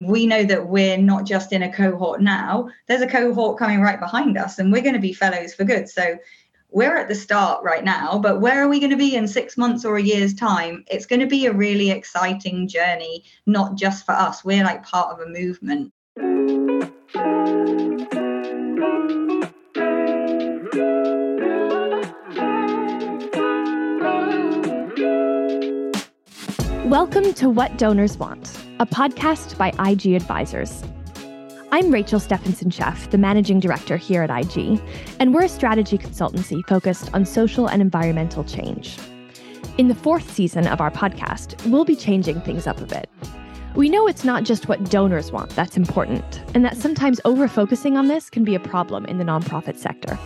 we know that we're not just in a cohort now, there's a cohort coming right behind us, and we're going to be fellows for good. So we're at the start right now, but where are we going to be in six months or a year's time? It's going to be a really exciting journey, not just for us. We're like part of a movement. Welcome to What Donors Want, a podcast by IG Advisors. I'm Rachel Stephenson Sheff, the managing director here at IG, and we're a strategy consultancy focused on social and environmental change. In the fourth season of our podcast, we'll be changing things up a bit. We know it's not just what donors want that's important, and that sometimes over focusing on this can be a problem in the nonprofit sector.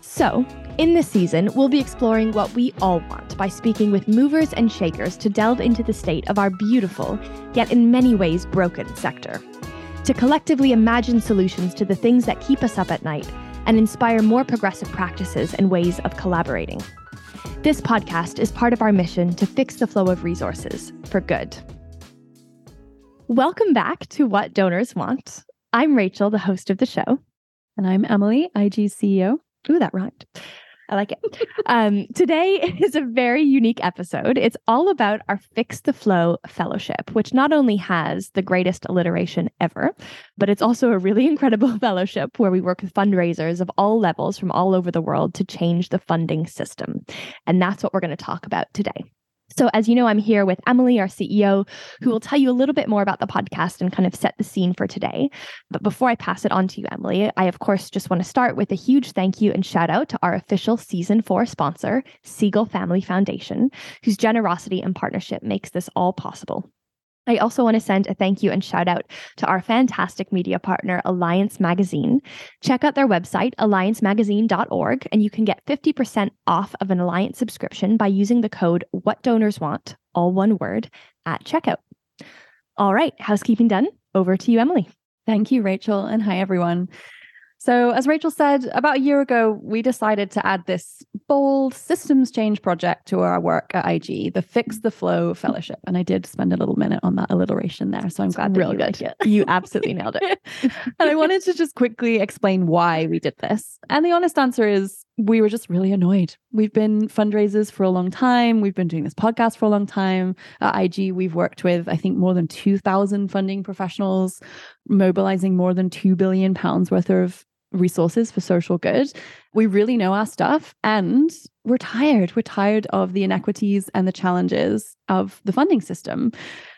So, in this season, we'll be exploring what we all want by speaking with movers and shakers to delve into the state of our beautiful, yet in many ways broken sector. To collectively imagine solutions to the things that keep us up at night and inspire more progressive practices and ways of collaborating. This podcast is part of our mission to fix the flow of resources for good. Welcome back to What Donors Want. I'm Rachel, the host of the show. And I'm Emily, IG CEO. Ooh, that rhymed. I like it. Um, today is a very unique episode. It's all about our Fix the Flow Fellowship, which not only has the greatest alliteration ever, but it's also a really incredible fellowship where we work with fundraisers of all levels from all over the world to change the funding system. And that's what we're going to talk about today. So, as you know, I'm here with Emily, our CEO, who will tell you a little bit more about the podcast and kind of set the scene for today. But before I pass it on to you, Emily, I, of course, just want to start with a huge thank you and shout out to our official season four sponsor, Segal Family Foundation, whose generosity and partnership makes this all possible. I also want to send a thank you and shout out to our fantastic media partner, Alliance Magazine. Check out their website, alliancemagazine.org, and you can get 50% off of an Alliance subscription by using the code What Donors Want, all one word, at checkout. All right, housekeeping done. Over to you, Emily. Thank you, Rachel, and hi, everyone. So, as Rachel said, about a year ago, we decided to add this bold systems change project to our work at IG, the Fix the Flow Fellowship. And I did spend a little minute on that alliteration there. So I'm glad real good. Like you absolutely nailed it. and I wanted to just quickly explain why we did this. And the honest answer is we were just really annoyed. We've been fundraisers for a long time. We've been doing this podcast for a long time. At IG, we've worked with, I think, more than 2,000 funding professionals, mobilizing more than 2 billion pounds worth of resources for social good. We really know our stuff and we're tired. We're tired of the inequities and the challenges of the funding system.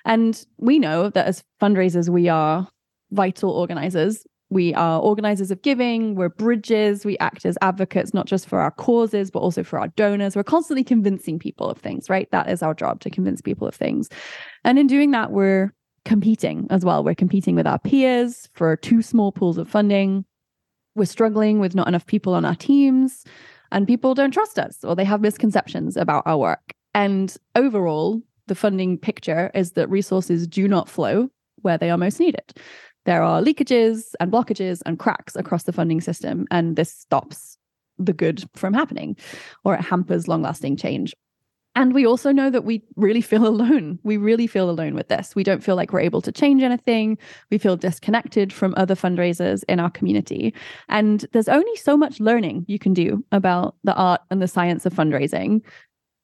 And we know that as fundraisers, we are vital organizers. We are organizers of giving, we're bridges, we act as advocates, not just for our causes, but also for our donors. We're constantly convincing people of things, right? That is our job to convince people of things. And in doing that, we're competing as well. We're competing with our peers for two small pools of funding we're struggling with not enough people on our teams and people don't trust us or they have misconceptions about our work. And overall, the funding picture is that resources do not flow where they are most needed. There are leakages and blockages and cracks across the funding system, and this stops the good from happening or it hampers long lasting change. And we also know that we really feel alone. We really feel alone with this. We don't feel like we're able to change anything. We feel disconnected from other fundraisers in our community. And there's only so much learning you can do about the art and the science of fundraising.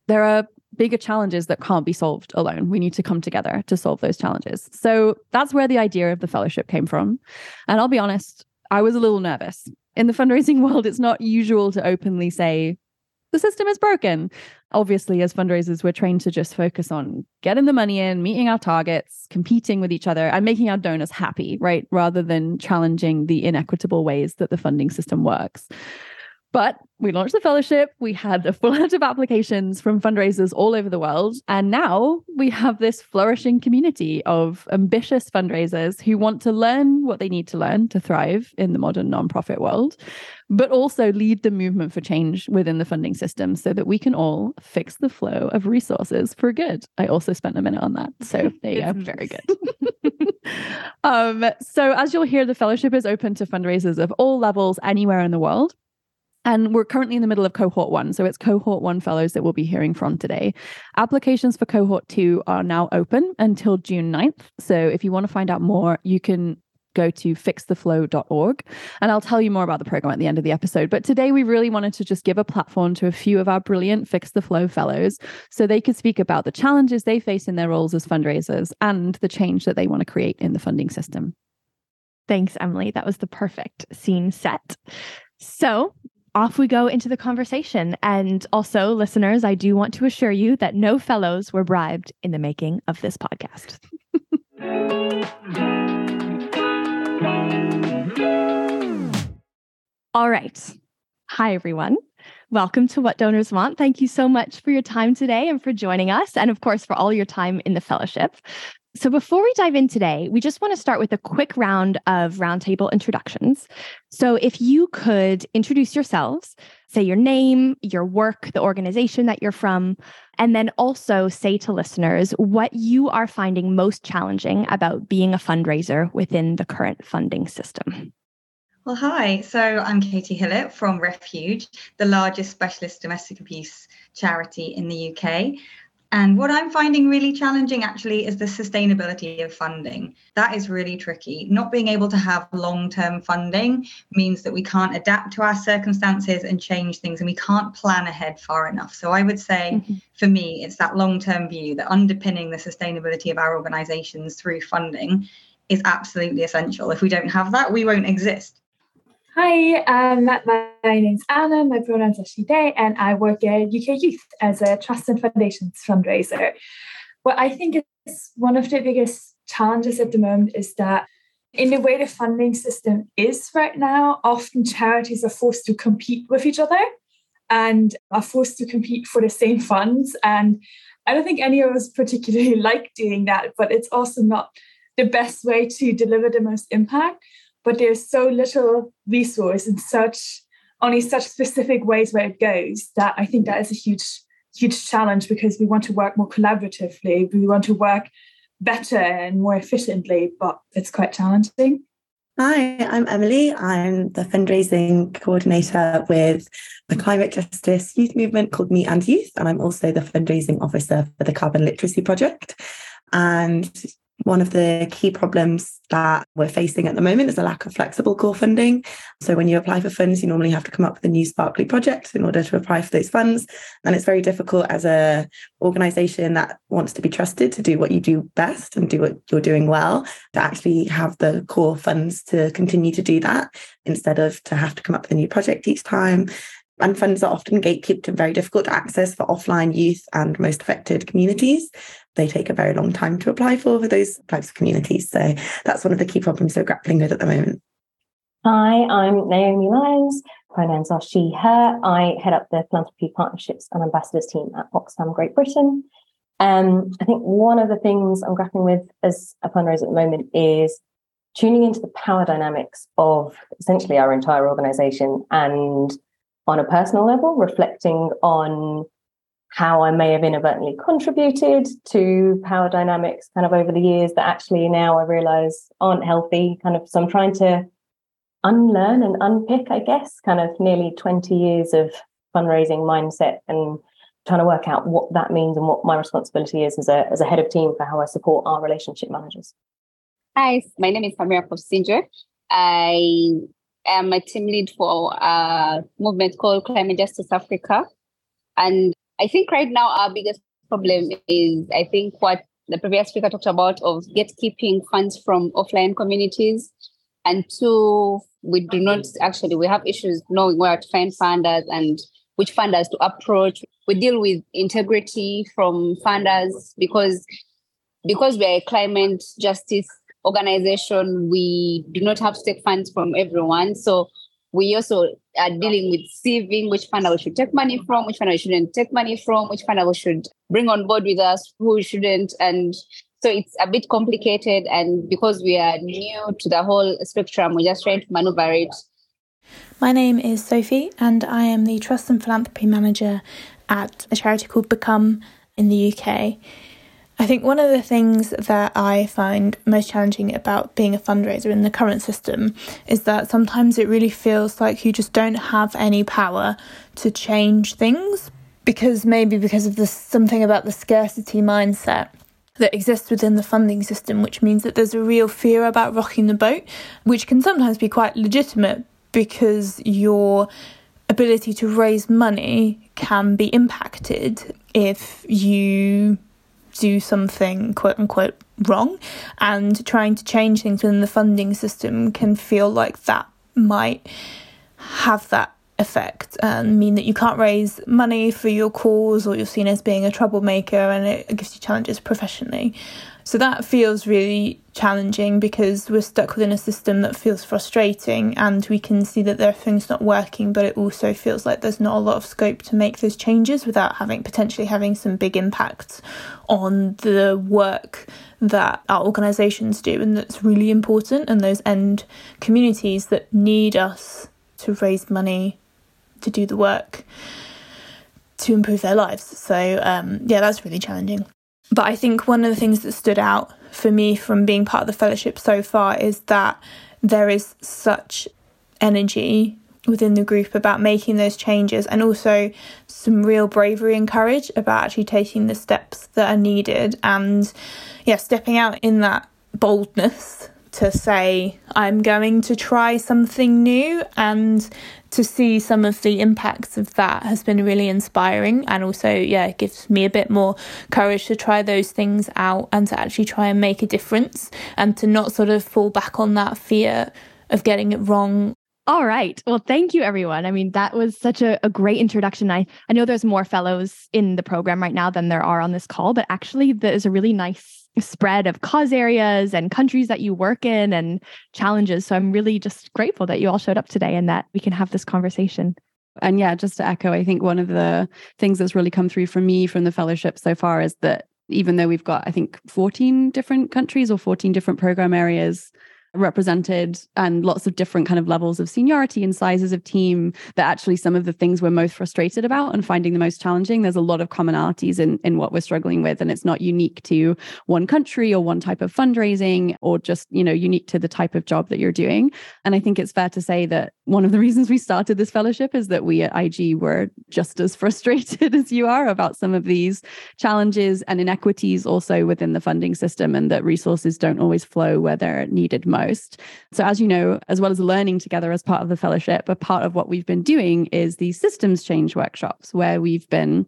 There are bigger challenges that can't be solved alone. We need to come together to solve those challenges. So that's where the idea of the fellowship came from. And I'll be honest, I was a little nervous. In the fundraising world, it's not usual to openly say, the system is broken. Obviously, as fundraisers, we're trained to just focus on getting the money in, meeting our targets, competing with each other, and making our donors happy, right? Rather than challenging the inequitable ways that the funding system works. But we launched the fellowship. We had a full of applications from fundraisers all over the world. And now we have this flourishing community of ambitious fundraisers who want to learn what they need to learn to thrive in the modern nonprofit world, but also lead the movement for change within the funding system so that we can all fix the flow of resources for good. I also spent a minute on that. So there you go. Very good. um, so as you'll hear, the fellowship is open to fundraisers of all levels anywhere in the world. And we're currently in the middle of cohort one. So it's cohort one fellows that we'll be hearing from today. Applications for cohort two are now open until June 9th. So if you want to find out more, you can go to fixtheflow.org and I'll tell you more about the program at the end of the episode. But today we really wanted to just give a platform to a few of our brilliant Fix the Flow fellows so they could speak about the challenges they face in their roles as fundraisers and the change that they want to create in the funding system. Thanks, Emily. That was the perfect scene set. So, off we go into the conversation. And also, listeners, I do want to assure you that no fellows were bribed in the making of this podcast. All right. Hi, everyone. Welcome to What Donors Want. Thank you so much for your time today and for joining us, and of course, for all your time in the fellowship. So, before we dive in today, we just want to start with a quick round of roundtable introductions. So, if you could introduce yourselves, say your name, your work, the organization that you're from, and then also say to listeners what you are finding most challenging about being a fundraiser within the current funding system. Well, hi. So I'm Katie Hillett from Refuge, the largest specialist domestic abuse charity in the UK. And what I'm finding really challenging actually is the sustainability of funding. That is really tricky. Not being able to have long term funding means that we can't adapt to our circumstances and change things, and we can't plan ahead far enough. So I would say mm-hmm. for me, it's that long term view that underpinning the sustainability of our organizations through funding is absolutely essential. If we don't have that, we won't exist. Hi, um, my, name's Anna, my pronouns are she, they, and I work at UK Youth as a Trust and Foundations fundraiser. What I think is one of the biggest challenges at the moment is that in the way the funding system is right now, often charities are forced to compete with each other and are forced to compete for the same funds. And I don't think any of us particularly like doing that, but it's also not the best way to deliver the most impact but there's so little resource and such only such specific ways where it goes that I think that is a huge, huge challenge because we want to work more collaboratively, we want to work better and more efficiently, but it's quite challenging. Hi, I'm Emily. I'm the fundraising coordinator with the climate justice youth movement called Me and Youth, and I'm also the fundraising officer for the Carbon Literacy Project. And one of the key problems that we're facing at the moment is a lack of flexible core funding. So when you apply for funds, you normally have to come up with a new Sparkly project in order to apply for those funds. And it's very difficult as a organization that wants to be trusted to do what you do best and do what you're doing well, to actually have the core funds to continue to do that instead of to have to come up with a new project each time. And funds are often gatekept and very difficult to access for offline youth and most affected communities they take a very long time to apply for for those types of communities. So that's one of the key problems we're grappling with at the moment. Hi, I'm Naomi Lyons. Pronouns are she, her. I head up the philanthropy partnerships and ambassadors team at Oxfam Great Britain. Um, I think one of the things I'm grappling with as a fundraiser at the moment is tuning into the power dynamics of essentially our entire organization and on a personal level, reflecting on how I may have inadvertently contributed to power dynamics kind of over the years that actually now I realize aren't healthy. Kind of, so I'm trying to unlearn and unpick, I guess, kind of nearly 20 years of fundraising mindset and trying to work out what that means and what my responsibility is as a, as a head of team for how I support our relationship managers. Hi, my name is Samira Kofsinger. I am a team lead for a movement called Climate Justice Africa. And I think right now our biggest problem is I think what the previous speaker talked about of gatekeeping funds from offline communities. And two, we do not actually, we have issues knowing where to find funders and which funders to approach. We deal with integrity from funders because because we're a climate justice organization, we do not have to take funds from everyone. So we also are dealing with sieving which funder we should take money from, which funder we shouldn't take money from, which funder we should bring on board with us, who shouldn't. And so it's a bit complicated. And because we are new to the whole spectrum, we're just trying to maneuver it. My name is Sophie, and I am the Trust and Philanthropy Manager at a charity called Become in the UK. I think one of the things that I find most challenging about being a fundraiser in the current system is that sometimes it really feels like you just don't have any power to change things because maybe because of this something about the scarcity mindset that exists within the funding system, which means that there's a real fear about rocking the boat, which can sometimes be quite legitimate because your ability to raise money can be impacted if you do something quote unquote wrong and trying to change things within the funding system can feel like that might have that effect and mean that you can't raise money for your cause or you're seen as being a troublemaker and it gives you challenges professionally. So that feels really challenging because we're stuck within a system that feels frustrating and we can see that there are things not working, but it also feels like there's not a lot of scope to make those changes without having potentially having some big impacts on the work that our organisations do and that's really important and those end communities that need us to raise money to do the work to improve their lives. So um, yeah, that's really challenging. But I think one of the things that stood out for me from being part of the fellowship so far is that there is such energy within the group about making those changes and also some real bravery and courage about actually taking the steps that are needed and yeah stepping out in that boldness to say I'm going to try something new and to see some of the impacts of that has been really inspiring and also yeah gives me a bit more courage to try those things out and to actually try and make a difference and to not sort of fall back on that fear of getting it wrong all right. Well, thank you, everyone. I mean, that was such a, a, great introduction. I, I know there's more fellows in the program right now than there are on this call, but actually, there's a really nice spread of cause areas and countries that you work in and challenges. So I'm really just grateful that you all showed up today and that we can have this conversation. And yeah, just to echo, I think one of the things that's really come through for me from the fellowship so far is that even though we've got, I think, 14 different countries or 14 different program areas represented and lots of different kind of levels of seniority and sizes of team that actually some of the things we're most frustrated about and finding the most challenging. There's a lot of commonalities in in what we're struggling with and it's not unique to one country or one type of fundraising or just you know unique to the type of job that you're doing. And i think it's fair to say that one of the reasons we started this fellowship is that we at IG were just as frustrated as you are about some of these challenges and inequities also within the funding system and that resources don't always flow where they're needed most So, as you know, as well as learning together as part of the fellowship, a part of what we've been doing is these systems change workshops where we've been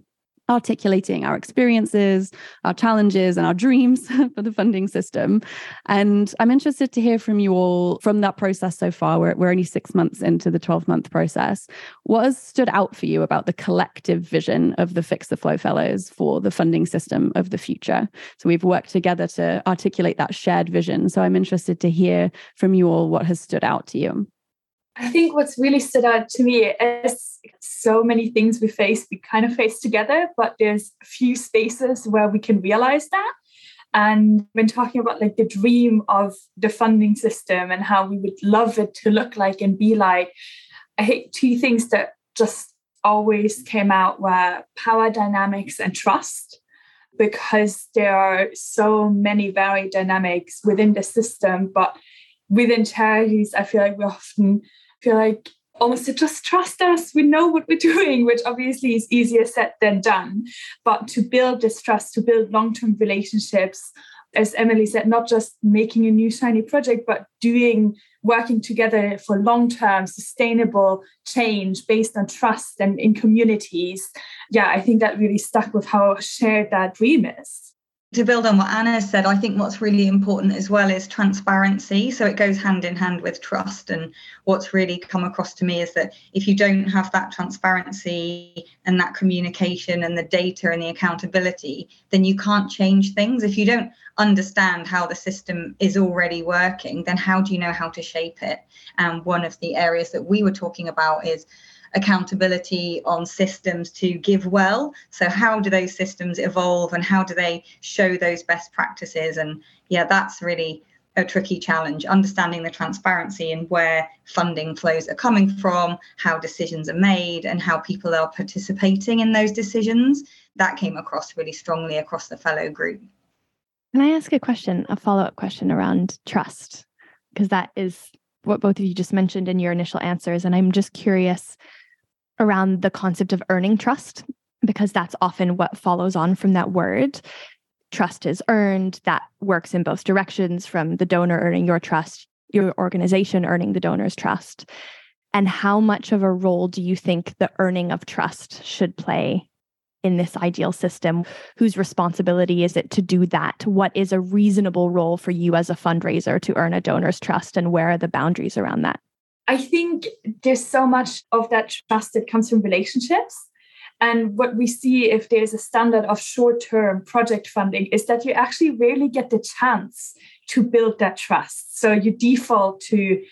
articulating our experiences, our challenges, and our dreams for the funding system. And I'm interested to hear from you all from that process so far. We're, we're only six months into the 12 month process. What has stood out for you about the collective vision of the Fix the Flow Fellows for the funding system of the future? So we've worked together to articulate that shared vision. So I'm interested to hear from you all what has stood out to you. I think what's really stood out to me is so many things we face, we kind of face together, but there's a few spaces where we can realize that. And when talking about like the dream of the funding system and how we would love it to look like and be like, I hate two things that just always came out were power dynamics and trust because there are so many varied dynamics within the system but within charities i feel like we often feel like oh, almost to just trust us. We know what we're doing, which obviously is easier said than done. But to build this trust, to build long term relationships, as Emily said, not just making a new shiny project, but doing working together for long term sustainable change based on trust and in communities. Yeah, I think that really stuck with how shared that dream is to build on what Anna said, I think what's really important as well is transparency. So it goes hand in hand with trust. And what's really come across to me is that if you don't have that transparency and that communication and the data and the accountability, then you can't change things. If you don't understand how the system is already working, then how do you know how to shape it? And one of the areas that we were talking about is accountability on systems to give well. So, how do those systems evolve and how do they show those best practices? And yeah, that's really a tricky challenge understanding the transparency and where funding flows are coming from, how decisions are made, and how people are participating in those decisions. That came across really strongly across the fellow group. Can I ask a question, a follow up question around trust? Because that is what both of you just mentioned in your initial answers. And I'm just curious around the concept of earning trust, because that's often what follows on from that word. Trust is earned. That works in both directions from the donor earning your trust, your organization earning the donor's trust. And how much of a role do you think the earning of trust should play in this ideal system? Whose responsibility is it to do that? What is a reasonable role for you as a fundraiser to earn a donor's trust, and where are the boundaries around that? I think there's so much of that trust that comes from relationships. And what we see if there's a standard of short term project funding is that you actually rarely get the chance to build that trust. So you default to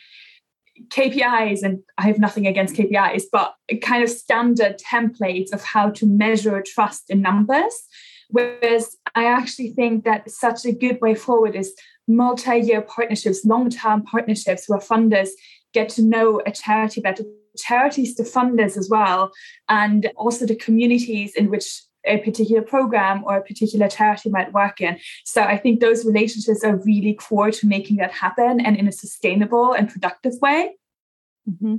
KPIs, and I have nothing against KPIs, but kind of standard templates of how to measure trust in numbers. Whereas I actually think that such a good way forward is multi year partnerships, long term partnerships where funders get to know a charity better, charities to funders as well, and also the communities in which a particular program or a particular charity might work in. So I think those relationships are really core to making that happen and in a sustainable and productive way. Mm-hmm.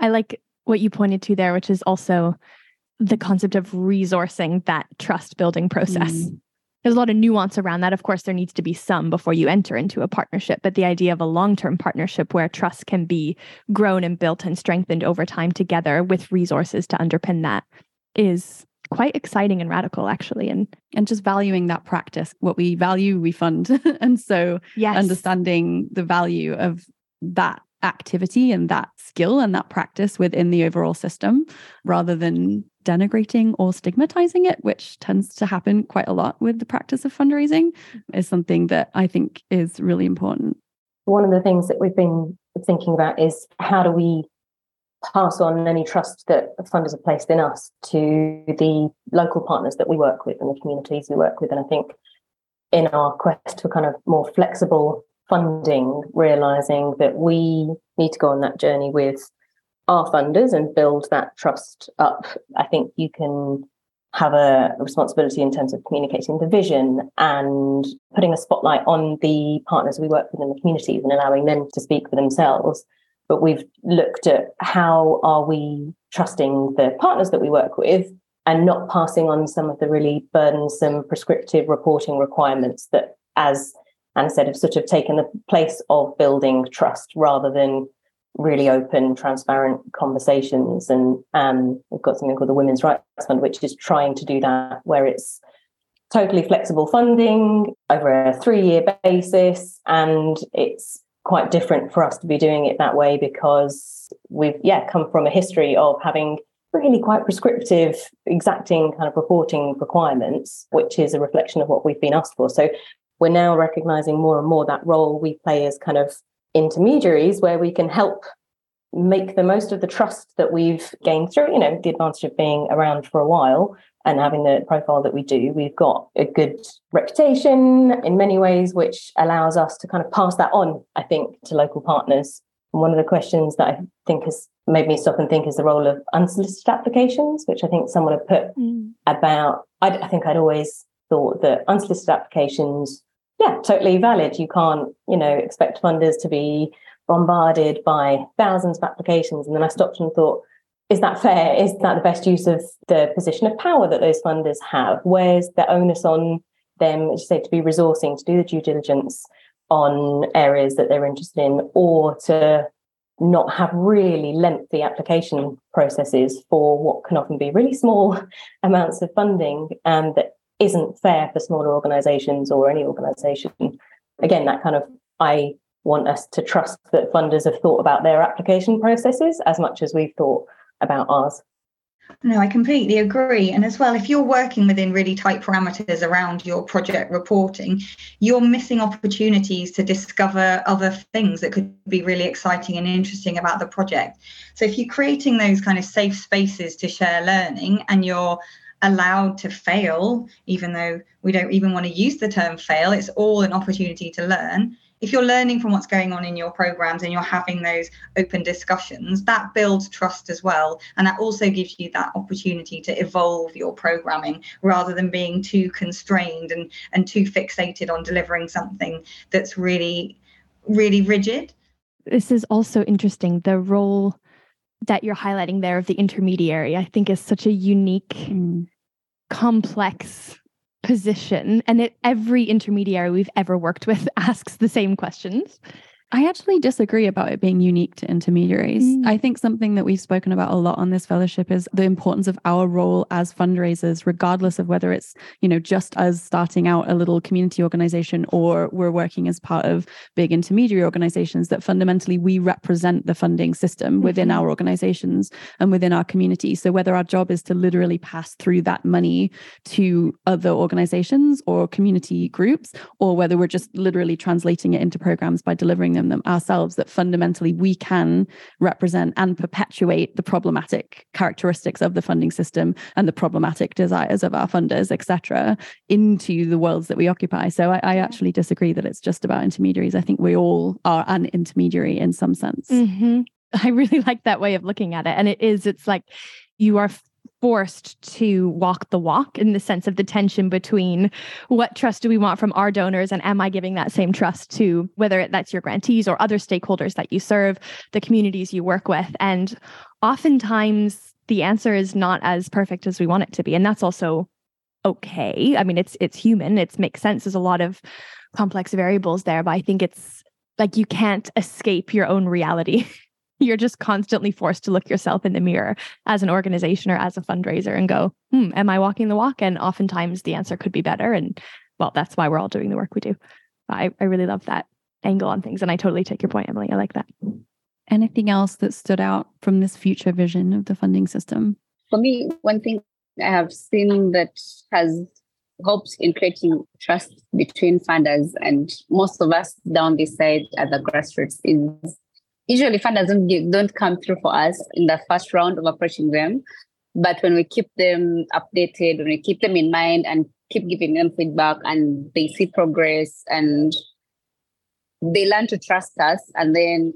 I like what you pointed to there, which is also the concept of resourcing that trust building process. Mm. There's a lot of nuance around that. Of course, there needs to be some before you enter into a partnership, but the idea of a long term partnership where trust can be grown and built and strengthened over time together with resources to underpin that is quite exciting and radical actually and and just valuing that practice what we value we fund and so yes. understanding the value of that activity and that skill and that practice within the overall system rather than denigrating or stigmatizing it which tends to happen quite a lot with the practice of fundraising mm-hmm. is something that i think is really important one of the things that we've been thinking about is how do we pass on any trust that funders have placed in us to the local partners that we work with and the communities we work with. And I think in our quest for kind of more flexible funding, realizing that we need to go on that journey with our funders and build that trust up. I think you can have a responsibility in terms of communicating the vision and putting a spotlight on the partners we work with in the communities and allowing them to speak for themselves but we've looked at how are we trusting the partners that we work with and not passing on some of the really burdensome prescriptive reporting requirements that, as Anna said, have sort of taken the place of building trust rather than really open, transparent conversations. And um, we've got something called the Women's Rights Fund, which is trying to do that, where it's totally flexible funding over a three year basis and it's quite different for us to be doing it that way because we've yeah come from a history of having really quite prescriptive exacting kind of reporting requirements which is a reflection of what we've been asked for so we're now recognizing more and more that role we play as kind of intermediaries where we can help make the most of the trust that we've gained through you know the advantage of being around for a while and having the profile that we do, we've got a good reputation in many ways, which allows us to kind of pass that on, I think, to local partners. And one of the questions that I think has made me stop and think is the role of unsolicited applications, which I think someone had put mm. about. I, I think I'd always thought that unsolicited applications, yeah, totally valid. You can't, you know, expect funders to be bombarded by thousands of applications. And then I stopped and thought, is that fair? Is that the best use of the position of power that those funders have? Where's the onus on them, as you say, to be resourcing, to do the due diligence on areas that they're interested in, or to not have really lengthy application processes for what can often be really small amounts of funding and that isn't fair for smaller organizations or any organization. Again, that kind of I want us to trust that funders have thought about their application processes as much as we've thought about ours. No, I completely agree. And as well, if you're working within really tight parameters around your project reporting, you're missing opportunities to discover other things that could be really exciting and interesting about the project. So if you're creating those kind of safe spaces to share learning and you're allowed to fail, even though we don't even want to use the term fail, it's all an opportunity to learn if you're learning from what's going on in your programs and you're having those open discussions, that builds trust as well. And that also gives you that opportunity to evolve your programming rather than being too constrained and, and too fixated on delivering something that's really, really rigid. This is also interesting. The role that you're highlighting there of the intermediary, I think, is such a unique, mm. complex position and that every intermediary we've ever worked with asks the same questions I actually disagree about it being unique to intermediaries. Mm. I think something that we've spoken about a lot on this fellowship is the importance of our role as fundraisers, regardless of whether it's, you know, just us starting out a little community organization or we're working as part of big intermediary organizations, that fundamentally we represent the funding system within mm-hmm. our organizations and within our community. So whether our job is to literally pass through that money to other organizations or community groups, or whether we're just literally translating it into programs by delivering them them ourselves that fundamentally we can represent and perpetuate the problematic characteristics of the funding system and the problematic desires of our funders etc into the worlds that we occupy. So I, I, actually disagree that it's just about intermediaries. I think we all are an intermediary in some sense. Mm-hmm. i really like that way of looking at it. And it is it's like you are forced to walk the walk in the sense of the tension between what trust do we want from our donors and am I giving that same trust to whether that's your grantees or other stakeholders that you serve, the communities you work with. And oftentimes the answer is not as perfect as we want it to be. And that's also okay. I mean, it's it's human. It makes sense. There's a lot of complex variables there, but I think it's like you can't escape your own reality you're just constantly forced to look yourself in the mirror as an organization or as a fundraiser and go, hmm, am I walking the walk? And oftentimes the answer could be better. And well, that's why we're all doing the work we do. I, I really love that angle on things. And I totally take your point, Emily. I like that. Anything else that stood out from this future vision of the funding system? For me, one thing I have seen that has helped in creating trust between funders and most of us down this side at the grassroots is usually funders don't, give, don't come through for us in the first round of approaching them. But when we keep them updated, when we keep them in mind and keep giving them feedback and they see progress and they learn to trust us and then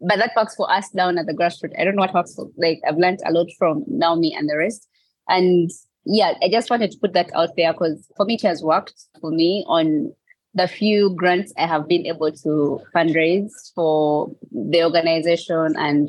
but that works for us down at the grassroots. I don't know what works for like I've learned a lot from Naomi and the rest. And yeah, I just wanted to put that out there because for me it has worked for me on the few grants I have been able to fundraise for the organization and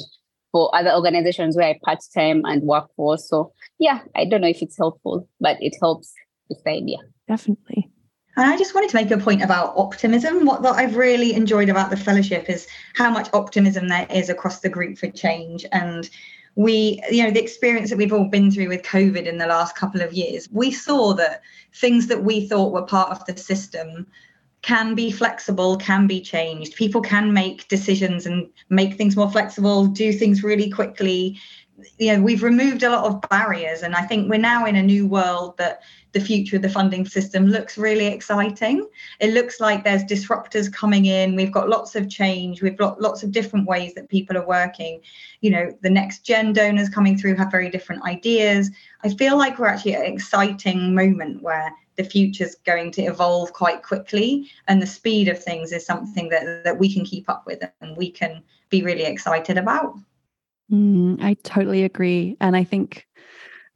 for other organizations where I part time and work for. So, yeah, I don't know if it's helpful, but it helps with the idea. Definitely. And I just wanted to make a point about optimism. What, what I've really enjoyed about the fellowship is how much optimism there is across the group for change. And we, you know, the experience that we've all been through with COVID in the last couple of years, we saw that things that we thought were part of the system can be flexible, can be changed. People can make decisions and make things more flexible, do things really quickly. You know, we've removed a lot of barriers, and I think we're now in a new world that the future of the funding system looks really exciting. It looks like there's disruptors coming in. We've got lots of change. We've got lots of different ways that people are working. You know, the next gen donors coming through have very different ideas. I feel like we're actually at an exciting moment where the future's going to evolve quite quickly and the speed of things is something that that we can keep up with and we can be really excited about. Mm, i totally agree and i think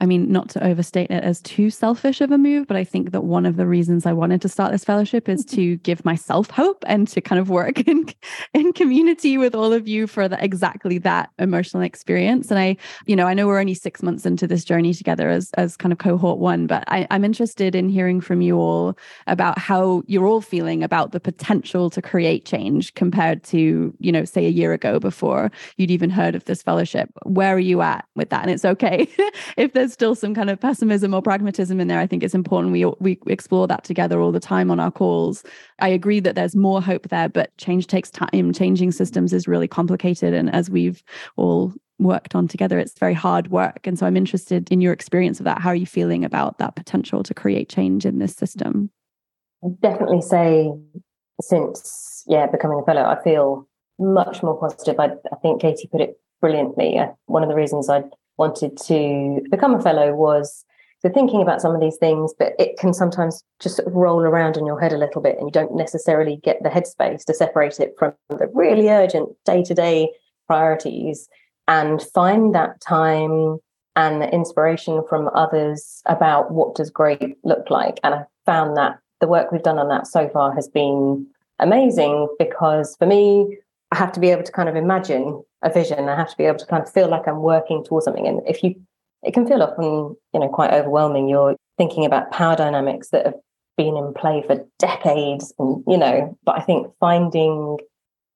I mean, not to overstate it as too selfish of a move, but I think that one of the reasons I wanted to start this fellowship is mm-hmm. to give myself hope and to kind of work in in community with all of you for the, exactly that emotional experience. And I, you know, I know we're only six months into this journey together as as kind of cohort one, but I, I'm interested in hearing from you all about how you're all feeling about the potential to create change compared to, you know, say a year ago before you'd even heard of this fellowship. Where are you at with that? And it's okay if there's there's still some kind of pessimism or pragmatism in there. I think it's important we we explore that together all the time on our calls. I agree that there's more hope there, but change takes time. Changing systems is really complicated, and as we've all worked on together, it's very hard work. And so I'm interested in your experience of that. How are you feeling about that potential to create change in this system? I'd definitely say since yeah becoming a fellow, I feel much more positive. I, I think Katie put it brilliantly. Uh, one of the reasons I wanted to become a fellow was So thinking about some of these things, but it can sometimes just sort of roll around in your head a little bit, and you don't necessarily get the headspace to separate it from the really urgent day to day priorities and find that time and the inspiration from others about what does great look like. And I found that the work we've done on that so far has been amazing because for me, I have to be able to kind of imagine a vision. I have to be able to kind of feel like I'm working towards something. And if you, it can feel often, you know, quite overwhelming. You're thinking about power dynamics that have been in play for decades, and you know. But I think finding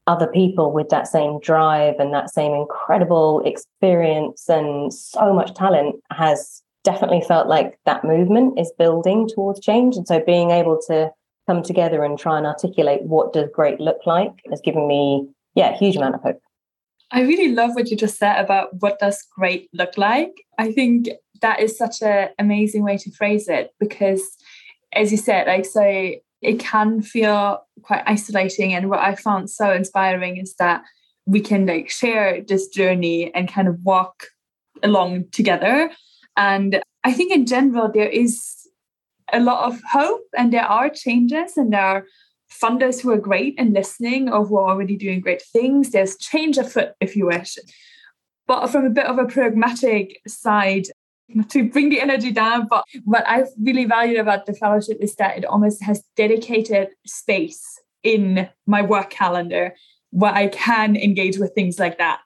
other people with that same drive and that same incredible experience and so much talent has definitely felt like that movement is building towards change. And so being able to come together and try and articulate what does great look like has given me, yeah, huge amount of hope. I really love what you just said about what does great look like. I think that is such an amazing way to phrase it because, as you said, like, so it can feel quite isolating. And what I found so inspiring is that we can like share this journey and kind of walk along together. And I think in general, there is a lot of hope and there are changes and there are funders who are great and listening or who are already doing great things. There's change afoot, if you wish. But from a bit of a pragmatic side, to bring the energy down, but what I've really valued about the fellowship is that it almost has dedicated space in my work calendar where I can engage with things like that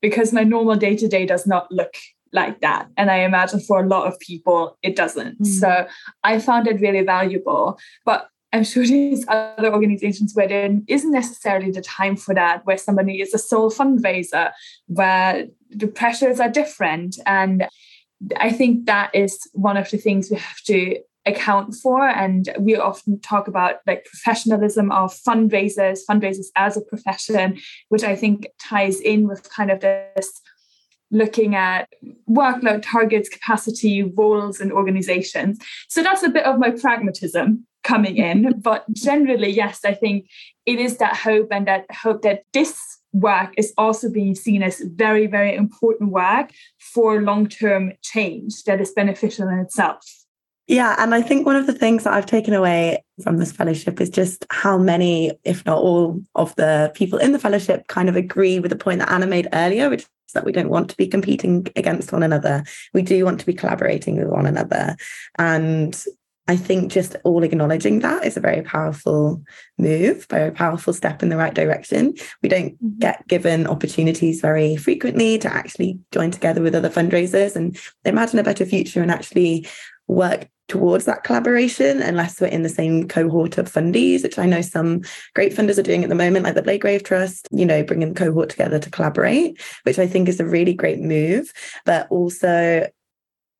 because my normal day to day does not look like that. And I imagine for a lot of people, it doesn't. Mm. So I found it really valuable. But I'm sure there's other organizations where there isn't necessarily the time for that, where somebody is a sole fundraiser, where the pressures are different. And I think that is one of the things we have to account for. And we often talk about like professionalism of fundraisers, fundraisers as a profession, which I think ties in with kind of this looking at workload targets, capacity, roles, and organizations. So that's a bit of my pragmatism coming in. But generally, yes, I think it is that hope and that hope that this work is also being seen as very, very important work for long term change that is beneficial in itself. Yeah, and I think one of the things that I've taken away from this fellowship is just how many, if not all, of the people in the fellowship kind of agree with the point that Anna made earlier, which is that we don't want to be competing against one another. We do want to be collaborating with one another. And I think just all acknowledging that is a very powerful move, very powerful step in the right direction. We don't mm-hmm. get given opportunities very frequently to actually join together with other fundraisers and imagine a better future and actually work towards that collaboration unless we're in the same cohort of fundies, which I know some great funders are doing at the moment, like the Blagrave Trust, you know, bringing the cohort together to collaborate, which I think is a really great move. But also,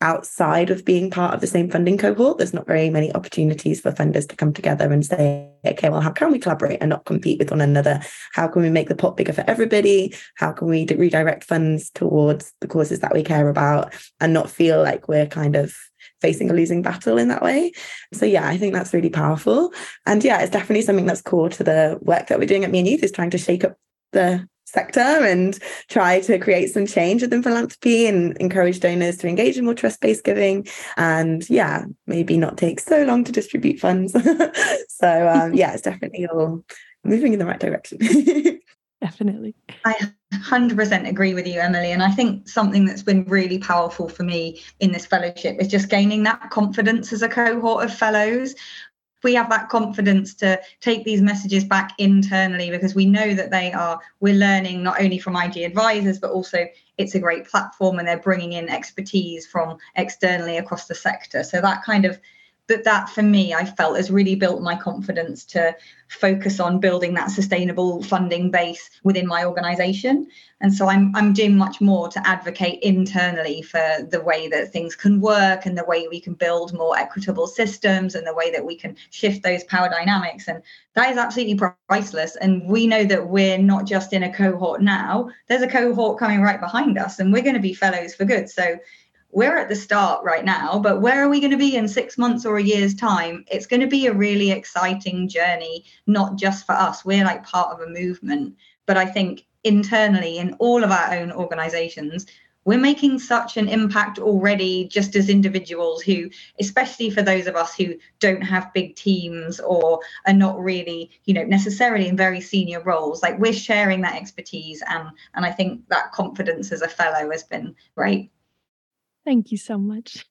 outside of being part of the same funding cohort, there's not very many opportunities for funders to come together and say, okay, well, how can we collaborate and not compete with one another? How can we make the pot bigger for everybody? How can we redirect funds towards the causes that we care about and not feel like we're kind of facing a losing battle in that way. So yeah, I think that's really powerful. And yeah, it's definitely something that's core to the work that we're doing at Me and Youth is trying to shake up the sector and try to create some change within philanthropy and encourage donors to engage in more trust-based giving. And yeah maybe not take so long to distribute funds. So um, yeah it's definitely all moving in the right direction. Definitely. I 100% agree with you emily. And i think something that's been really powerful for me in this fellowship is just gaining that confidence as a cohort of fellows we have that confidence to take these messages back internally because we know that they are we're learning not only from ig advisors but also it's a great platform and they're bringing in expertise from externally across the sector. So that kind of that that for me i felt has really built my confidence to focus on building that sustainable funding base within my organization. And so i'm i'm doing much more to advocate internally for the way that things can work and the way we can build more equitable systems and the way that we can shift those power dynamics. And that is absolutely priceless. And we know that we're not just in a cohort now. There's a cohort coming right behind us and we're going to be fellows for good. So we're at the start right now, but where are we going to be in six months or a year's time? It's going to be a really exciting journey, not just for us. We're like part of a movement. But I think internally, in all of our own organizations, we're making such an impact already just as individuals who especially for those of us who don't have big teams or are not really you know necessarily in very senior roles like we're sharing that expertise and and i think that confidence as a fellow has been great thank you so much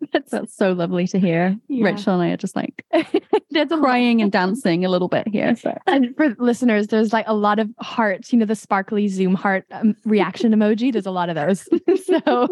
that's, that's so lovely to hear. Yeah. Rachel and I are just like there's crying and dancing a little bit here. So. And for listeners, there's like a lot of hearts, you know, the sparkly Zoom heart um, reaction emoji. There's a lot of those. so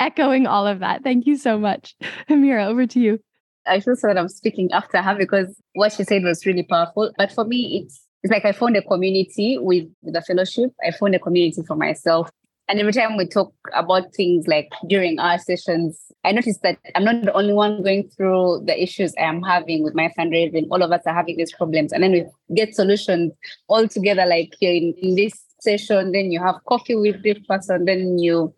echoing all of that. Thank you so much. Amira, over to you. I feel so that I'm speaking after her because what she said was really powerful. But for me, it's it's like I found a community with, with the fellowship. I found a community for myself. And every time we talk about things like during our sessions, I noticed that I'm not the only one going through the issues I am having with my fundraising. All of us are having these problems. And then we get solutions all together, like here in, in this session. Then you have coffee with this person. Then you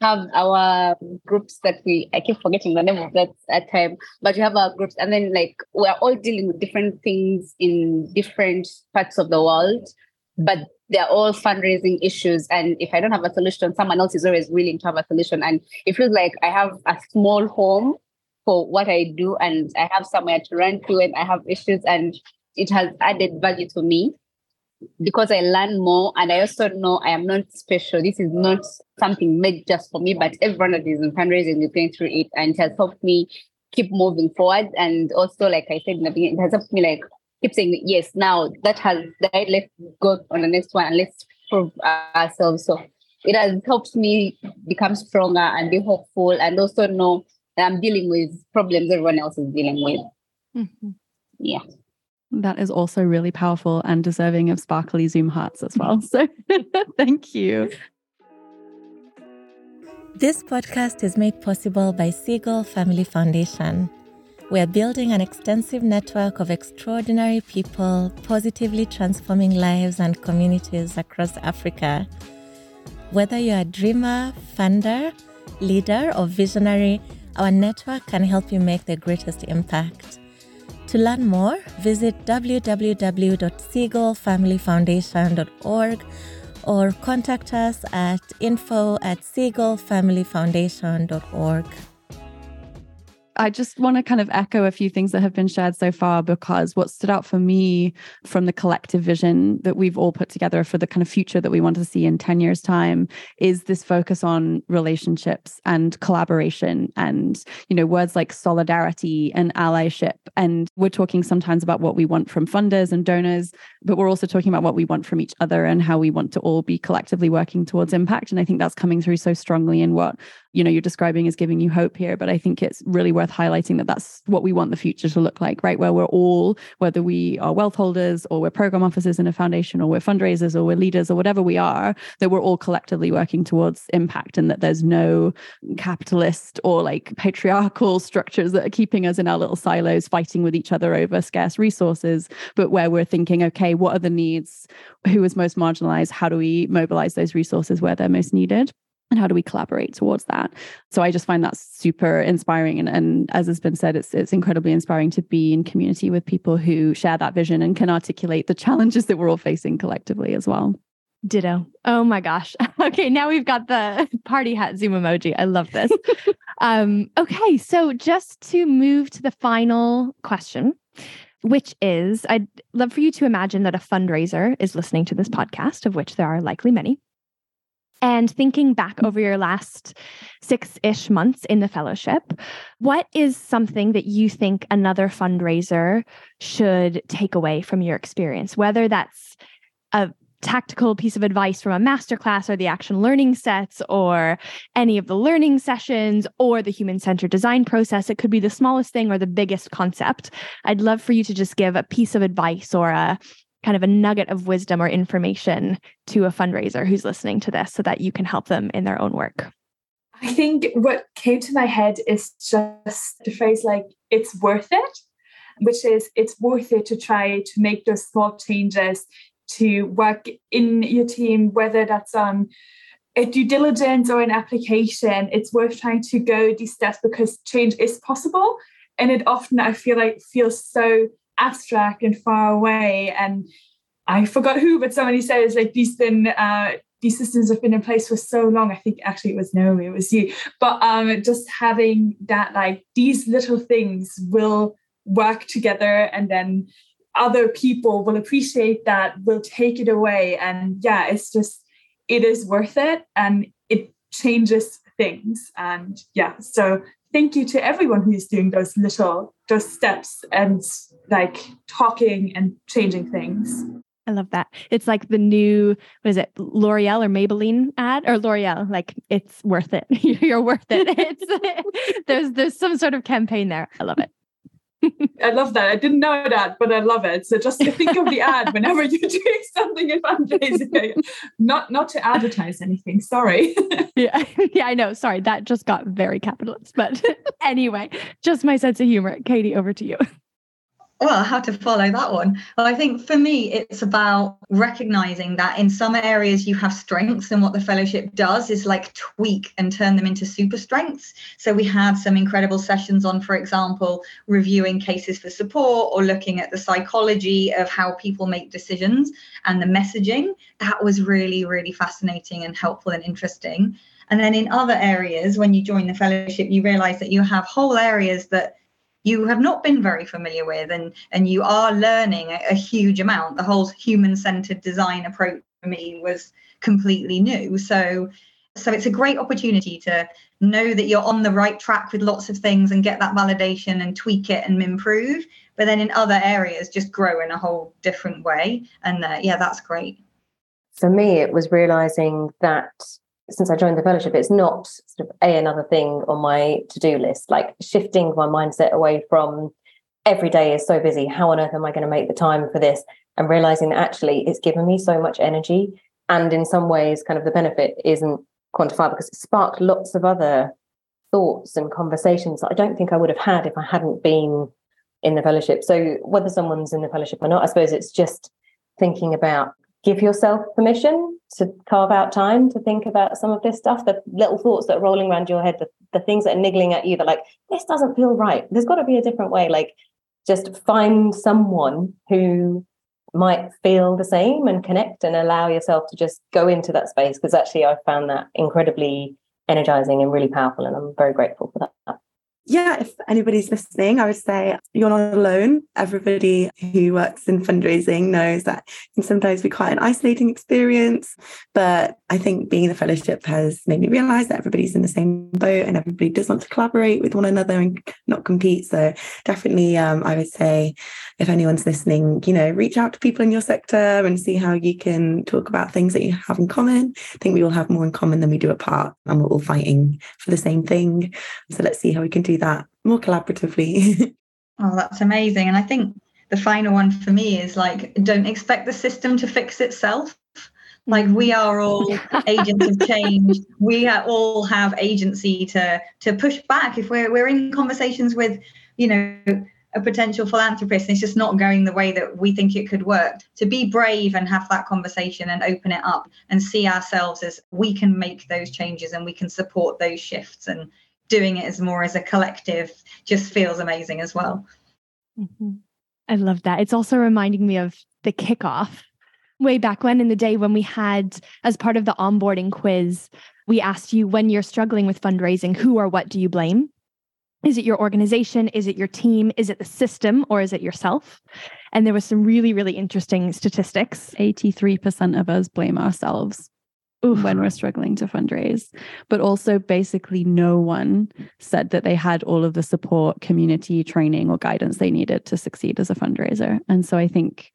have our groups that we I keep forgetting the name of that at time, but we have our groups, and then like we're all dealing with different things in different parts of the world, but they're all fundraising issues. And if I don't have a solution, someone else is always willing to have a solution. And it feels like I have a small home for what I do and I have somewhere to run to and I have issues and it has added value to me because I learn more and I also know I am not special. This is not something made just for me, but everyone that is in fundraising is going through it and it has helped me keep moving forward. And also, like I said in the beginning, it has helped me like keep saying yes now that has died let's go on the next one and let's prove ourselves. So it has helped me become stronger and be hopeful and also know that i'm dealing with problems everyone else is dealing with. Mm-hmm. yeah. That is also really powerful and deserving of sparkly zoom hearts as well. So thank you. This podcast is made possible by Segal Family Foundation we are building an extensive network of extraordinary people, positively transforming lives and communities across Africa. Whether you're a dreamer, funder, leader, or visionary, our network can help you make the greatest impact. To learn more, visit www.segalfamilyfoundation.org or contact us at info at segalfamilyfoundation.org. I just want to kind of echo a few things that have been shared so far because what stood out for me from the collective vision that we've all put together for the kind of future that we want to see in 10 years' time is this focus on relationships and collaboration and, you know, words like solidarity and allyship. And we're talking sometimes about what we want from funders and donors, but we're also talking about what we want from each other and how we want to all be collectively working towards impact. And I think that's coming through so strongly in what you know you're describing as giving you hope here but i think it's really worth highlighting that that's what we want the future to look like right? Where we're all whether we are wealth holders or we're program officers in a foundation or we're fundraisers or we're leaders or whatever we are that we're all collectively working towards impact and that there's no capitalist or like patriarchal structures that are keeping us in our little silos fighting with each other over scarce resources but where we're thinking okay what are the needs? Who is most marginalized? How do we mobilize those resources where they're most needed and how do we collaborate towards that? So i just find that super inspiring. And, and as has been said it's it's incredibly inspiring to be in community with people who share that vision and can articulate the challenges that we're all facing collectively as well. Ditto. Oh my gosh. Okay now we've got the party hat zoom emoji. I love this. Um okay so just to move to the final question which is I'd love for you to imagine that a fundraiser is listening to this podcast, of which there are likely many. And thinking back over your last six ish months in the fellowship, what is something that you think another fundraiser should take away from your experience? Whether that's a tactical piece of advice from a masterclass or the action learning sets or any of the learning sessions or the human centered design process. It could be the smallest thing or the biggest concept. I'd love for you to just give a piece of advice or a kind of a nugget of wisdom or information to a fundraiser who's listening to this so that you can help them in their own work? I think what came to my head is just the phrase like, it's worth it, which is it's worth it to try to make those small changes to work in your team, whether that's on a due diligence or an application. It's worth trying to go these steps because change is possible. And it often, I feel like, feels so abstract and far away. And I forgot who, but somebody says like these been uh, these systems have been in place for so long. I think actually it was Naomi, it was you. But um, just having that, like these little things will work together and then other people will appreciate that, will take it away. And yeah, it's just, it is worth it and it changes things. And yeah, so thank you to everyone who's doing those little, those steps and like talking and changing things. I love that. It's like the new, what is it, L'Oreal or Maybelline ad or L'Oreal? Like it's worth it. You're worth it. It's there's there's some sort of campaign there. I love it. I love that. I didn't know that, but I love it. So just think of the ad whenever you're doing something in fundraising. not not to advertise anything. Sorry. yeah, yeah, I know. Sorry, that just got very capitalist. But anyway, just my sense of humor. Katie, over to you well how to follow that one. Well i think for me it's about recognizing that in some areas you have strengths and what the fellowship does is like tweak and turn them into super strengths. So we had some incredible sessions on for example reviewing cases for support or looking at the psychology of how people make decisions and the messaging. That was really really fascinating and helpful and interesting. And then in other areas when you join the fellowship you realize that you have whole areas that you have not been very familiar with and and you are learning a, a huge amount. The whole human centered design approach for me was completely new. So so it's a great opportunity to know that you're on the right track with lots of things and get that validation and tweak it and improve but then in other areas just grow in a whole different way. And uh, yeah that's great. For me it was realizing that since I joined the fellowship, it's not sort of a another thing on my to-do list, like shifting my mindset away from every day is so busy. How on earth am I going to make the time for this? And realizing that actually it's given me so much energy. And in some ways, kind of the benefit isn't quantifiable because it sparked lots of other thoughts and conversations that I don't think I would have had if I hadn't been in the fellowship. So whether someone's in the fellowship or not, I suppose it's just thinking about give yourself permission to carve out time to think about some of this stuff the little thoughts that are rolling around your head the, the things that are niggling at you that like this doesn't feel right. There's got to be a different way like just find someone who might feel the same and connect and allow yourself to just go into that space because actually i found that incredibly energizing and really powerful and i'm very grateful for that yeah, if anybody's listening, I would say you're not alone. Everybody who works in fundraising knows that can sometimes be quite an isolating experience. But I think being in the fellowship has made me realize that everybody's in the same boat and everybody does want to collaborate with one another and not compete. So definitely, um, I would say if anyone's listening, you know, reach out to people in your sector and see how you can talk about things that you have in common. I think we all have more in common than we do apart, and we're all fighting for the same thing. So let's see how we can do that more collaboratively. oh, that's amazing. And I think the final one for me is like, don't expect the system to fix itself. Like we are all agents of change. We are, all have agency to to push back if we're we're in conversations with, you know, a potential philanthropist and it's just not going the way that we think it could work to be brave and have that conversation and open it up and see ourselves as we can make those changes and we can support those shifts and doing it as more as a collective just feels amazing as well. Mm-hmm. I love that. It's also reminding me of the kickoff way back when in the day when we had, as part of the onboarding quiz, we asked you when you're struggling with fundraising, who or what do you blame? Is it your organization? Is it your team? Is it the system or is it yourself? And there was some really, really interesting statistics. 83% of us blame ourselves. Oof. when we're struggling to fundraise. But also, basically, no one said that they had all of the support, community training, or guidance they needed to succeed as a fundraiser. And so I think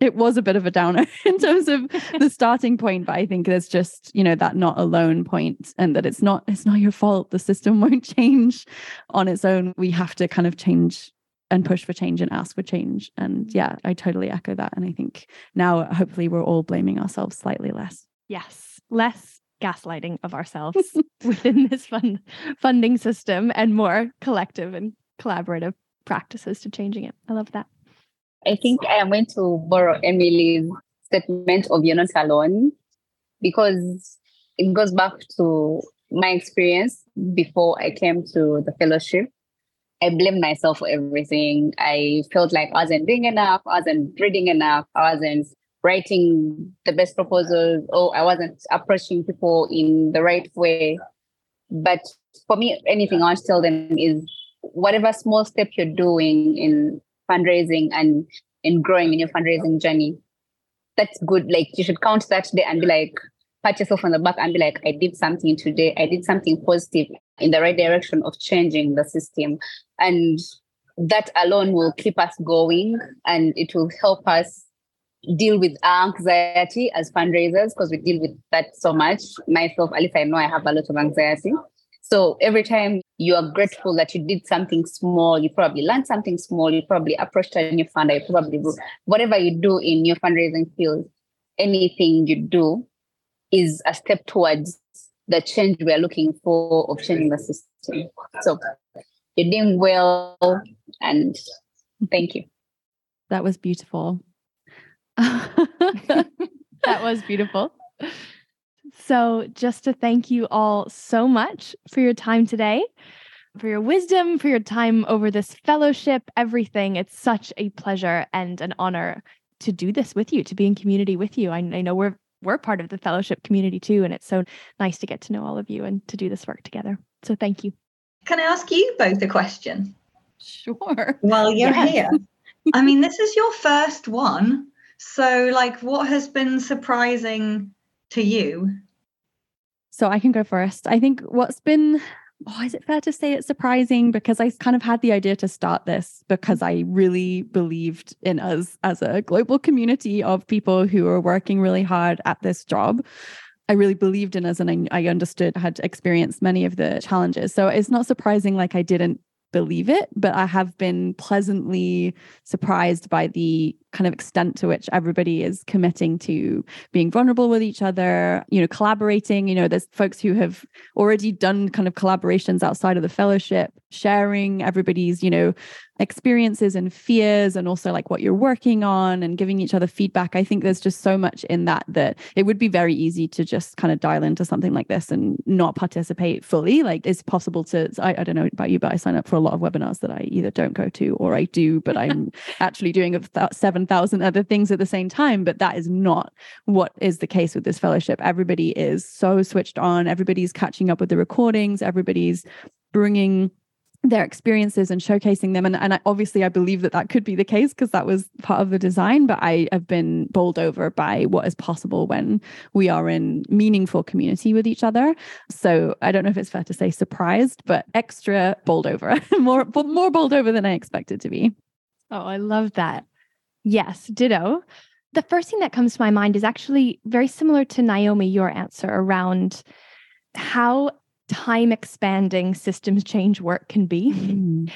it was a bit of a downer in terms of the starting point but i think there's just you know that not alone point and that it's not it's not your fault. The system won't change on its own. We have to kind of change and push for change and ask for change. And mm. yeah i totally echo that. And i think now hopefully we're all blaming ourselves slightly less. Yes less gaslighting of ourselves within this fund funding system and more collective and collaborative practices to changing it. I love that. I think I am going to borrow Emily's statement of You're Not Alone because it goes back to my experience before I came to the fellowship. I blamed myself for everything. I felt like I wasn't doing enough, I wasn't reading enough, I wasn't writing the best proposals or oh, I wasn't approaching people in the right way. But for me, anything I tell them is whatever small step you're doing in fundraising and in growing in your fundraising journey, that's good. Like you should count that day and be like, pat yourself on the back and be like, I did something today. I did something positive in the right direction of changing the system. And that alone will keep us going and it will help us deal with anxiety as fundraisers because we deal with that so much. Myself, at least I know I have a lot of anxiety. So every time you are grateful that you did something small, you probably learned something small, you probably approached a new funder, you probably whatever you do in your fundraising field, anything you do is a step towards the change we are looking for of changing the system. So you're doing well and thank you. That was beautiful. that was beautiful. So, just to thank you all so much for your time today, for your wisdom, for your time over this fellowship, everything. It's such a pleasure and an honor to do this with you, to be in community with you. I, I know we're we're part of the fellowship community too, and it's so nice to get to know all of you and to do this work together. So, thank you. Can I ask you both a question? Sure. While you're yes. here. I mean, this is your first one. So, like, what has been surprising to you so I can go first. I think what's been oh, is it fair to say it's surprising? Because I kind of had the idea to start this because I really believed in us as a global community of people who are working really hard at this job. I really believed in us and I, I understood, had experienced many of the challenges. So it's not surprising like I didn't believe it, but I have been pleasantly surprised by the kind of extent to which everybody is committing to being vulnerable with each other, you know, collaborating. You know, there's folks who have already done kind of collaborations outside of the fellowship, sharing everybody's, you know, experiences and fears and also like what you're working on and giving each other feedback. I think there's just so much in that that it would be very easy to just kind of dial into something like this and not participate fully. Like it's possible to, I, I don't know about you, but I sign up for a lot of webinars that I either don't go to or I do, but I'm actually doing a th- 7,000 other things at the same time. But that is not what is the case with this fellowship. Everybody is so switched on. Everybody's catching up with the recordings. Everybody's bringing their experiences and showcasing them and, and I, obviously i believe that that could be the case because that was part of the design but i have been bowled over by what is possible when we are in meaningful community with each other so i don't know if it's fair to say surprised but extra bowled over more more bowled over than i expected to be oh i love that yes ditto the first thing that comes to my mind is actually very similar to naomi your answer around how time expanding systems change work can be. Mm.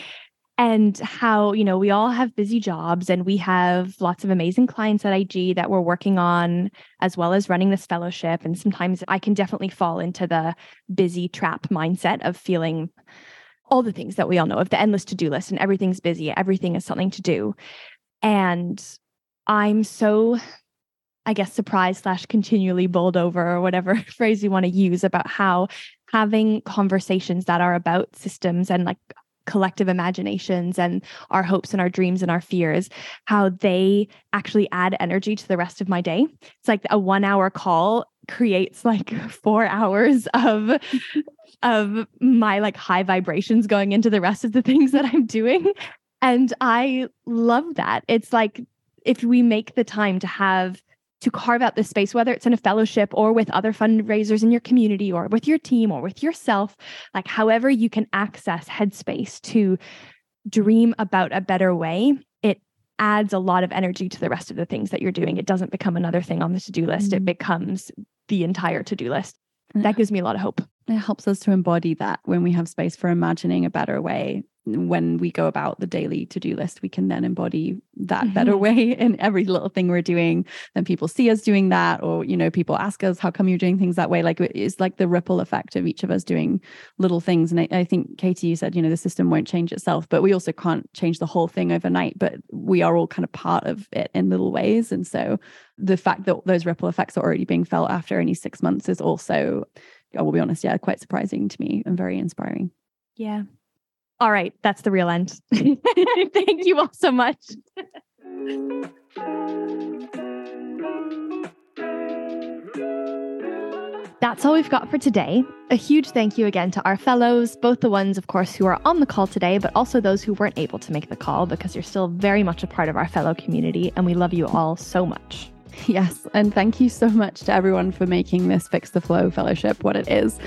And how, you know, we all have busy jobs and we have lots of amazing clients at IG that we're working on, as well as running this fellowship. And sometimes I can definitely fall into the busy trap mindset of feeling all the things that we all know of the endless to do list and everything's busy, everything is something to do. And I'm so I guess surprised slash continually bowled over or whatever phrase you want to use about how having conversations that are about systems and like collective imaginations and our hopes and our dreams and our fears how they actually add energy to the rest of my day. It's like a 1 hour call creates like 4 hours of of my like high vibrations going into the rest of the things that I'm doing and I love that it's like if we make the time to have to carve out this space, whether it's in a fellowship or with other fundraisers in your community or with your team or with yourself, like however you can access headspace to dream about a better way, it adds a lot of energy to the rest of the things that you're doing. It doesn't become another thing on the to do list, mm-hmm. it becomes the entire to do list. That gives me a lot of hope. It helps us to embody that when we have space for imagining a better way when we go about the daily to-do list we can then embody that mm-hmm. better way in every little thing we're doing. Then people see us doing that or you know people ask us how come you're doing things that way? Like it's like the ripple effect of each of us doing little things. And I, I think katie you said you know the system won't change itself but we also can't change the whole thing overnight but we are all kind of part of it in little ways. And so the fact that those ripple effects are already being felt after only six months is also I will be honest, yeah, quite surprising to me and very inspiring. Yeah, all right, that's the real end. Thank you all so much. That's all we've got for today. A huge thank you again to our fellows, both the ones, of course, who are on the call today, but also those who weren't able to make the call because you're still very much a part of our fellow community, and we love you all so much. Yes, and thank you so much to everyone for making this Fix the Flow Fellowship what it is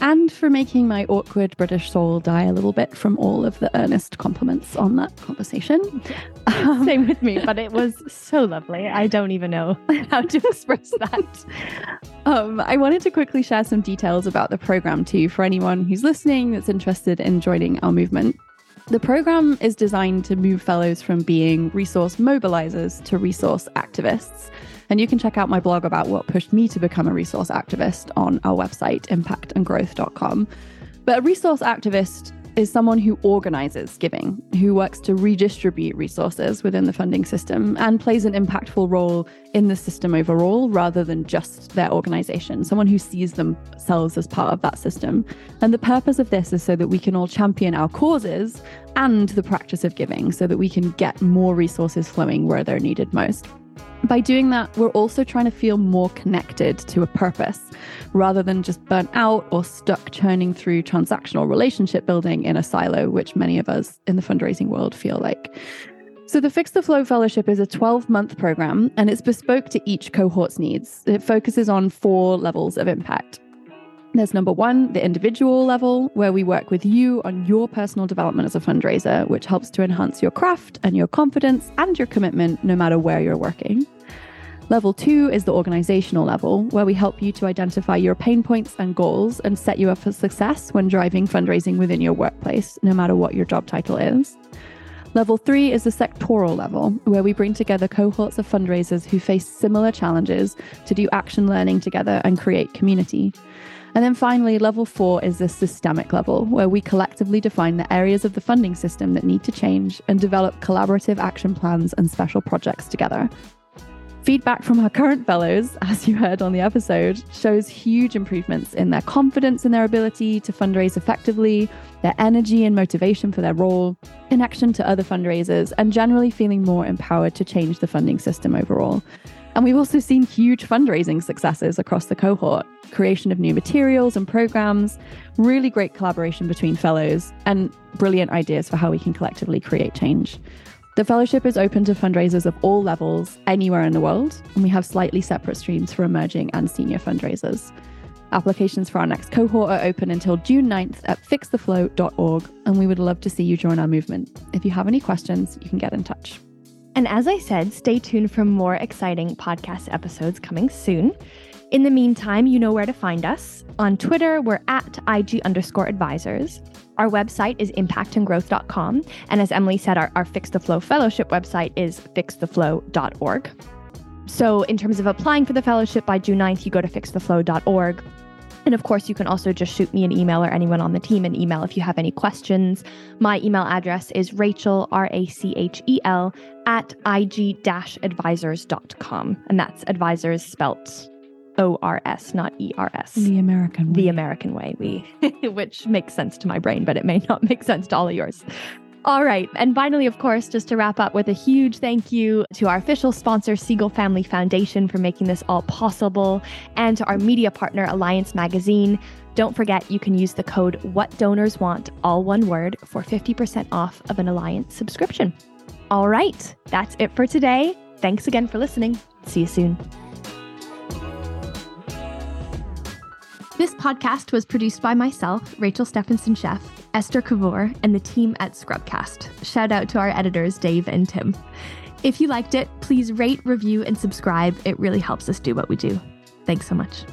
and for making my awkward British soul die a little bit from all of the earnest compliments on that conversation. Um, Same with me, but it was so lovely. I don't even know how to express that. Um, I wanted to quickly share some details about the program too for anyone who's listening that's interested in joining our movement. The program is designed to move fellows from being resource mobilizers to resource activists. And you can check out my blog about what pushed me to become a resource activist on our website, impactandgrowth.com. But a resource activist is someone who organizes giving, who works to redistribute resources within the funding system and plays an impactful role in the system overall rather than just their organization, someone who sees themselves as part of that system. And the purpose of this is so that we can all champion our causes and the practice of giving so that we can get more resources flowing where they're needed most. By doing that, we're also trying to feel more connected to a purpose rather than just burnt out or stuck churning through transactional relationship building in a silo, which many of us in the fundraising world feel like. So, the Fix the Flow Fellowship is a 12 month program and it's bespoke to each cohort's needs. It focuses on four levels of impact. There's number one, the individual level, where we work with you on your personal development as a fundraiser, which helps to enhance your craft and your confidence and your commitment no matter where you're working. Level two is the organizational level, where we help you to identify your pain points and goals and set you up for success when driving fundraising within your workplace, no matter what your job title is. Level three is the sectoral level, where we bring together cohorts of fundraisers who face similar challenges to do action learning together and create community. And then finally, level four is the systemic level, where we collectively define the areas of the funding system that need to change and develop collaborative action plans and special projects together. Feedback from our current fellows, as you heard on the episode, shows huge improvements in their confidence in their ability to fundraise effectively, their energy and motivation for their role, connection to other fundraisers, and generally feeling more empowered to change the funding system overall. And we've also seen huge fundraising successes across the cohort creation of new materials and programs, really great collaboration between fellows, and brilliant ideas for how we can collectively create change. The fellowship is open to fundraisers of all levels anywhere in the world, and we have slightly separate streams for emerging and senior fundraisers. Applications for our next cohort are open until June 9th at fixtheflow.org, and we would love to see you join our movement. If you have any questions, you can get in touch. And as I said, stay tuned for more exciting podcast episodes coming soon. In the meantime, you know where to find us. On Twitter, we're at IG underscore advisors. Our website is impactandgrowth.com. And as Emily said, our, our Fix the Flow Fellowship website is fixtheflow.org. So, in terms of applying for the fellowship by June 9th, you go to fixtheflow.org. And of course, you can also just shoot me an email or anyone on the team an email if you have any questions. My email address is rachel, R A C H E L, at ig advisors.com. And that's advisors spelt O R S, not E R S. The American way. The American way, we, which makes sense to my brain, but it may not make sense to all of yours. All right. And finally, of course, just to wrap up with a huge thank you to our official sponsor, Segal Family Foundation, for making this all possible, and to our media partner, Alliance Magazine. Don't forget, you can use the code What Donors Want, all one word, for 50% off of an Alliance subscription. All right. That's it for today. Thanks again for listening. See you soon. This podcast was produced by myself, Rachel Stephenson Sheff, Esther Kavor, and the team at Scrubcast. Shout out to our editors, Dave and Tim. If you liked it, please rate, review, and subscribe. It really helps us do what we do. Thanks so much.